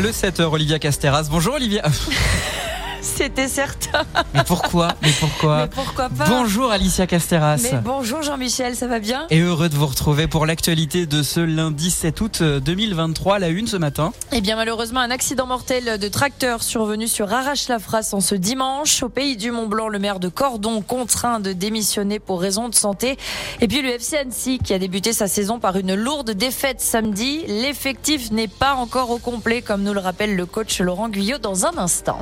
Le 7h, Olivia Casteras. Bonjour Olivia. C'était certain. Mais pourquoi? Mais pourquoi? Mais pourquoi pas? Bonjour Alicia Casteras. Mais bonjour Jean-Michel, ça va bien? Et heureux de vous retrouver pour l'actualité de ce lundi 7 août 2023, la une ce matin. Eh bien malheureusement, un accident mortel de tracteur survenu sur Arrache-la-Frasse en ce dimanche. Au pays du Mont-Blanc, le maire de Cordon contraint de démissionner pour raison de santé. Et puis le FC Annecy qui a débuté sa saison par une lourde défaite samedi. L'effectif n'est pas encore au complet, comme nous le rappelle le coach Laurent Guyot dans un instant.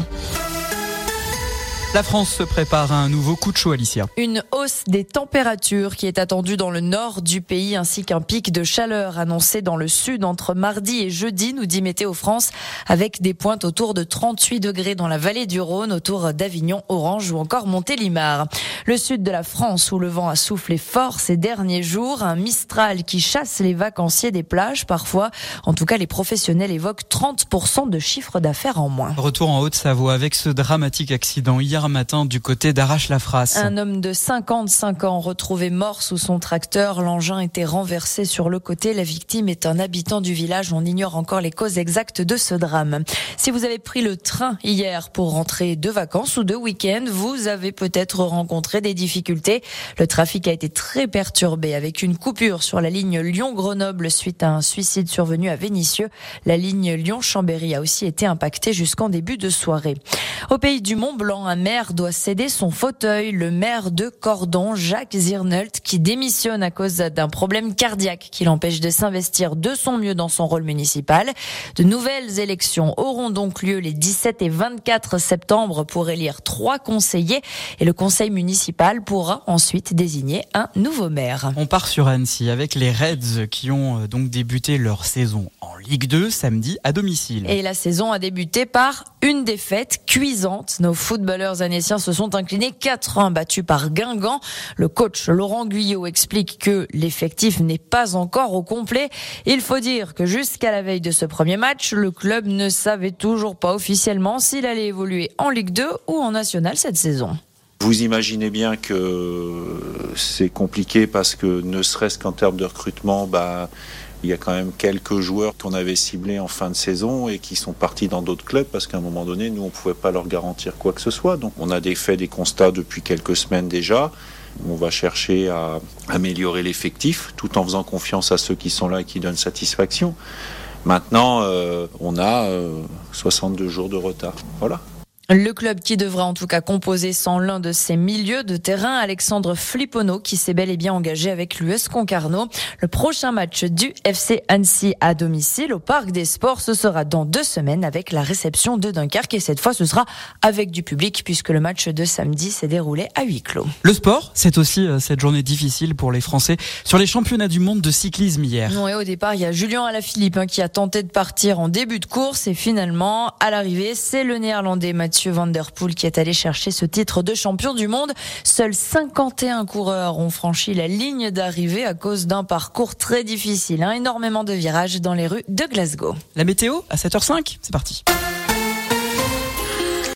La France se prépare à un nouveau coup de chaud, Alicia. Une hausse des températures qui est attendue dans le nord du pays ainsi qu'un pic de chaleur annoncé dans le sud entre mardi et jeudi, nous dit Météo France, avec des pointes autour de 38 degrés dans la vallée du Rhône, autour d'Avignon, Orange ou encore Montélimar. Le sud de la France où le vent a soufflé fort ces derniers jours, un Mistral qui chasse les vacanciers des plages parfois. En tout cas, les professionnels évoquent 30% de chiffre d'affaires en moins. Retour en Haute-Savoie avec ce dramatique accident hier matin du côté d'Arrache-la-Frasse. Un homme de 55 ans retrouvé mort sous son tracteur. L'engin était renversé sur le côté. La victime est un habitant du village. On ignore encore les causes exactes de ce drame. Si vous avez pris le train hier pour rentrer de vacances ou de week-end, vous avez peut-être rencontré des difficultés. Le trafic a été très perturbé avec une coupure sur la ligne Lyon-Grenoble suite à un suicide survenu à Vénissieux. La ligne Lyon-Chambéry a aussi été impactée jusqu'en début de soirée. Au pays du Mont Blanc, un maire doit céder son fauteuil. Le maire de Cordon, Jacques Zirnelt, qui démissionne à cause d'un problème cardiaque qui l'empêche de s'investir de son mieux dans son rôle municipal. De nouvelles élections auront donc lieu les 17 et 24 septembre pour élire trois conseillers et le conseil municipal pourra ensuite désigner un nouveau maire. On part sur Annecy avec les Reds qui ont euh, donc débuté leur saison en Ligue 2 samedi à domicile. Et la saison a débuté par une défaite cuisante. Nos footballeurs annéciens se sont inclinés 4-1 battus par Guingamp. Le coach Laurent Guyot explique que l'effectif n'est pas encore au complet. Il faut dire que jusqu'à la veille de ce premier match, le club ne savait toujours pas officiellement s'il allait évoluer en Ligue 2 ou en National cette saison. Vous imaginez bien que c'est compliqué parce que ne serait-ce qu'en termes de recrutement, bah, il y a quand même quelques joueurs qu'on avait ciblés en fin de saison et qui sont partis dans d'autres clubs parce qu'à un moment donné, nous, on ne pouvait pas leur garantir quoi que ce soit. Donc on a des, fait des constats depuis quelques semaines déjà. On va chercher à améliorer l'effectif tout en faisant confiance à ceux qui sont là et qui donnent satisfaction. Maintenant, euh, on a euh, 62 jours de retard. Voilà. Le club qui devra en tout cas composer sans l'un de ses milieux de terrain, Alexandre Flippono, qui s'est bel et bien engagé avec l'US Concarneau. Le prochain match du FC Annecy à domicile au Parc des Sports, ce sera dans deux semaines avec la réception de Dunkerque et cette fois ce sera avec du public puisque le match de samedi s'est déroulé à huis clos. Le sport, c'est aussi euh, cette journée difficile pour les Français sur les championnats du monde de cyclisme hier. Oui, au départ, il y a Julien Alaphilippe hein, qui a tenté de partir en début de course et finalement, à l'arrivée, c'est le néerlandais Mathieu Mathieu Van Der Poel qui est allé chercher ce titre de champion du monde. Seuls 51 coureurs ont franchi la ligne d'arrivée à cause d'un parcours très difficile. Hein. Énormément de virages dans les rues de Glasgow. La météo à 7h05, c'est parti.